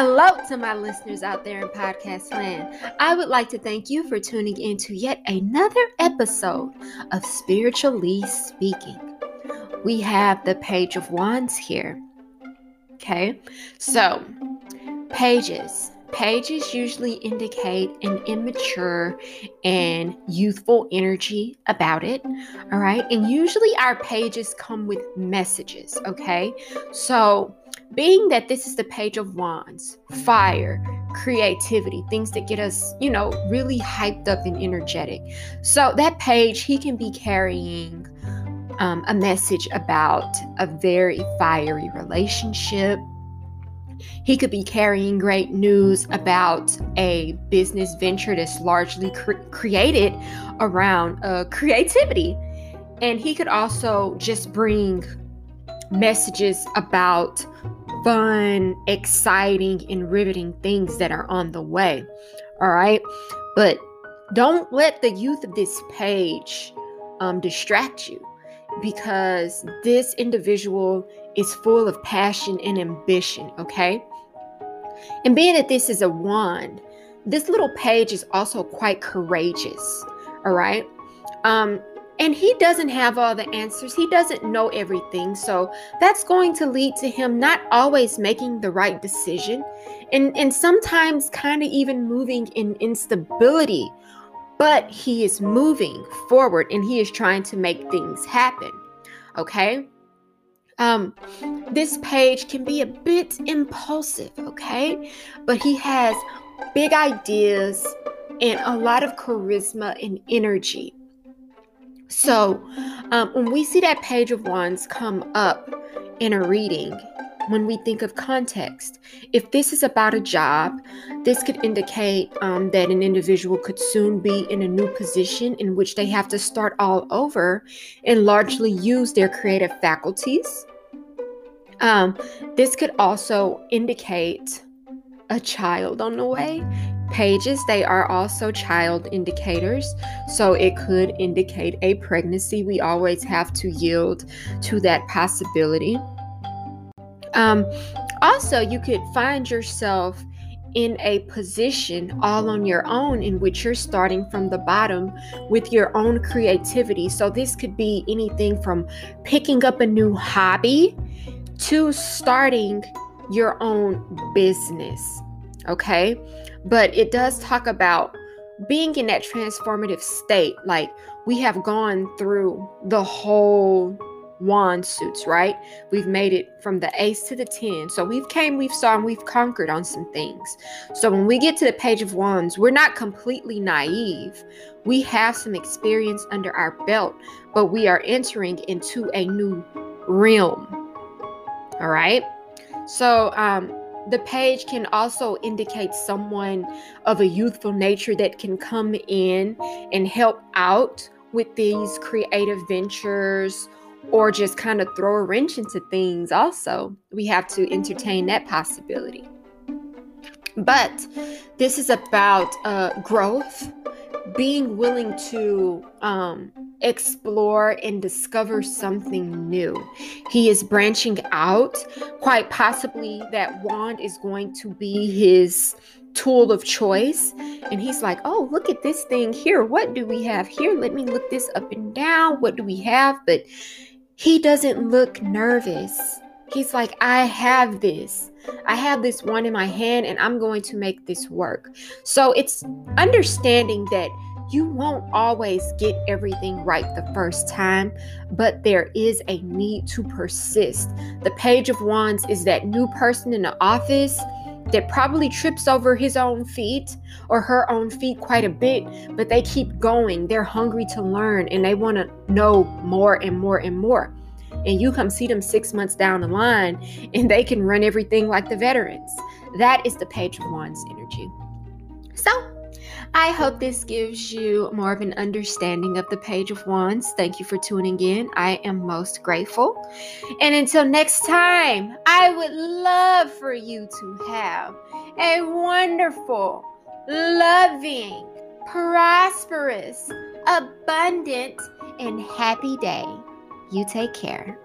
Hello to my listeners out there in podcast land. I would like to thank you for tuning in to yet another episode of Spiritually Speaking. We have the Page of Wands here. Okay, so pages. Pages usually indicate an immature and youthful energy about it. All right, and usually our pages come with messages. Okay, so being that this is the page of wands, fire, creativity, things that get us, you know, really hyped up and energetic. So that page, he can be carrying um, a message about a very fiery relationship. He could be carrying great news about a business venture that's largely cre- created around uh, creativity. And he could also just bring messages about fun, exciting, and riveting things that are on the way. All right. But don't let the youth of this page um, distract you because this individual is full of passion and ambition. Okay. And being that this is a wand, this little page is also quite courageous. All right. Um, and he doesn't have all the answers. He doesn't know everything. So that's going to lead to him not always making the right decision and, and sometimes kind of even moving in instability. But he is moving forward and he is trying to make things happen. Okay? Um, this page can be a bit impulsive, okay? But he has big ideas and a lot of charisma and energy. So, um, when we see that page of wands come up in a reading, when we think of context, if this is about a job, this could indicate um, that an individual could soon be in a new position in which they have to start all over and largely use their creative faculties. Um, this could also indicate a child on the way pages, they are also child indicators. So it could indicate a pregnancy. We always have to yield to that possibility. Um, also, you could find yourself in a position all on your own in which you're starting from the bottom with your own creativity. So, this could be anything from picking up a new hobby to starting your own business. Okay but it does talk about being in that transformative state. Like we have gone through the whole wand suits, right? We've made it from the ace to the 10. So we've came, we've saw, and we've conquered on some things. So when we get to the page of wands, we're not completely naive. We have some experience under our belt, but we are entering into a new realm. All right. So um the page can also indicate someone of a youthful nature that can come in and help out with these creative ventures or just kind of throw a wrench into things also we have to entertain that possibility but this is about uh, growth being willing to um, explore and discover something new. He is branching out. Quite possibly, that wand is going to be his tool of choice. And he's like, oh, look at this thing here. What do we have here? Let me look this up and down. What do we have? But he doesn't look nervous. He's like, I have this. I have this one in my hand and I'm going to make this work. So it's understanding that you won't always get everything right the first time, but there is a need to persist. The Page of Wands is that new person in the office that probably trips over his own feet or her own feet quite a bit, but they keep going. They're hungry to learn and they want to know more and more and more. And you come see them six months down the line and they can run everything like the veterans. That is the Page of Wands energy. So, I hope this gives you more of an understanding of the Page of Wands. Thank you for tuning in. I am most grateful. And until next time, I would love for you to have a wonderful, loving, prosperous, abundant, and happy day. You take care.